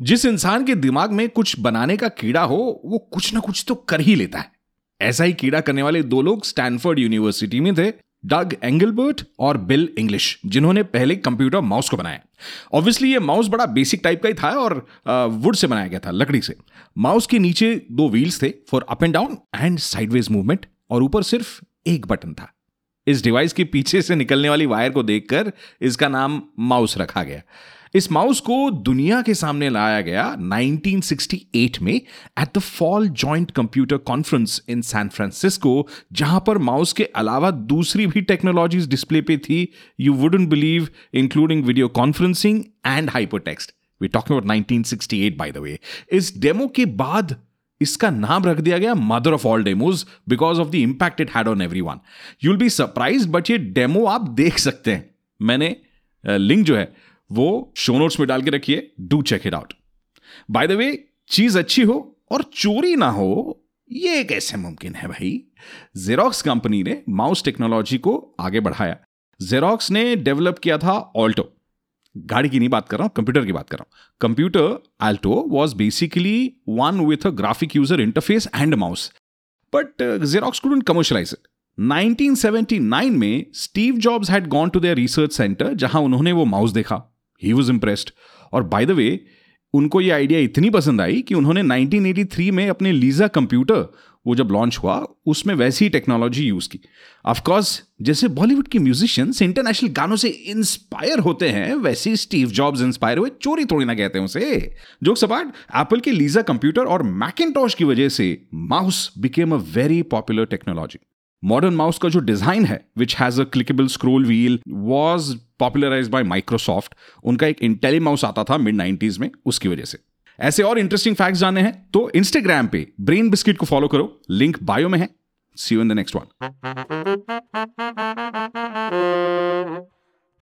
जिस इंसान के दिमाग में कुछ बनाने का कीड़ा हो, वो कुछ ना कुछ तो कर ही लेता है। ऐसा ही कीड़ा करने वाले दो लोग स्टैनफोर्ड यूनिवर्सिटी में थे, डग एंगलबर्ट और बिल इंग्लिश, जिन्होंने पहले कंप्यूटर माउस को बनाया। ऑब्वियसली ये माउस बड़ा बेसिक टाइप का ही था और वुड से बनाया गया था, लकड़ी से। माउस के नीचे दो व्हील्स थे for up and down and sideways movement और ऊपर सिर्फ़ एक बटन था। इस डिवाइस के पीछे से निकलने वाली वायर को देखकर इसका नाम माउस रखा गया। इस माउस को दुनिया के सामने लाया गया 1968 में at the fall joint computer conference in San Francisco जहाँ पर माउस के अलावा दूसरी भी टेक्नोलॉजीज़ डिस्प्ले पे थी। You wouldn't believe including video conferencing and hypertext we talking about 1968 by the way इस डेमो के बाद इसका नाम रख दिया गया mother of all demos because of the impact it had on everyone you'll be surprised but ये demo आप देख सकते हैं। मैंने लिंक जो है वो शो नोट्स में डाल के रखिए do check it out by the way चीज़ अच्छी हो और चोरी ना हो, ये कैसे मुमकिन है भाई। जेरोक्स कंपनी ने माउस टेक्नोलॉजी को आगे बढ़ाया। जेरोक्स ने डेवलप किया था ऑल्टो गाड़ी की नहीं बात कर रहा हूँ कंप्यूटर की बात कर रहा हूँ। Computer Alto was basically one with a graphic user interface and mouse but Xerox couldn't commercialise it 1979 में Steve Jobs had gone to their research centre जहाँ उन्होंने वो माउस देखा। ही वॉज़ इम्प्रेस्ड और बाय द वे उनको ये idea इतनी पसंद आई कि उन्होंने 1983 में अपने लीजा कंप्यूटर वो जब लॉन्च हुआ, उसमें वैसी ही टेक्नोलॉजी यूज़ की। ऑफकोर्स जैसे बॉलीवुड के म्यूजिशियंस इंटरनेशनल गानों से इंस्पायर होते हैं, वैसे ही स्टीव जॉब्स इंस्पायर हुए चोरी थोड़ी ना कहते हैं उसे। जोक सपाट एप्पल के लीजा कंप्यूटर और मैकिनटॉश की वजह से mouse became a very popular technology modern mouse का जो डिज़ाइन है which has a clickable scroll wheel was popularise by Microsoft उनका एक इंटेली माउस आता था मिड नाइन्टीज में, उसकी वजह से। ऐसे और इंटरेस्टिंग फैक्ट्स जाने हैं तो इंस्टाग्राम पे ब्रेन बिस्किट को फॉलो करो लिंक बायो में है। See you in the next one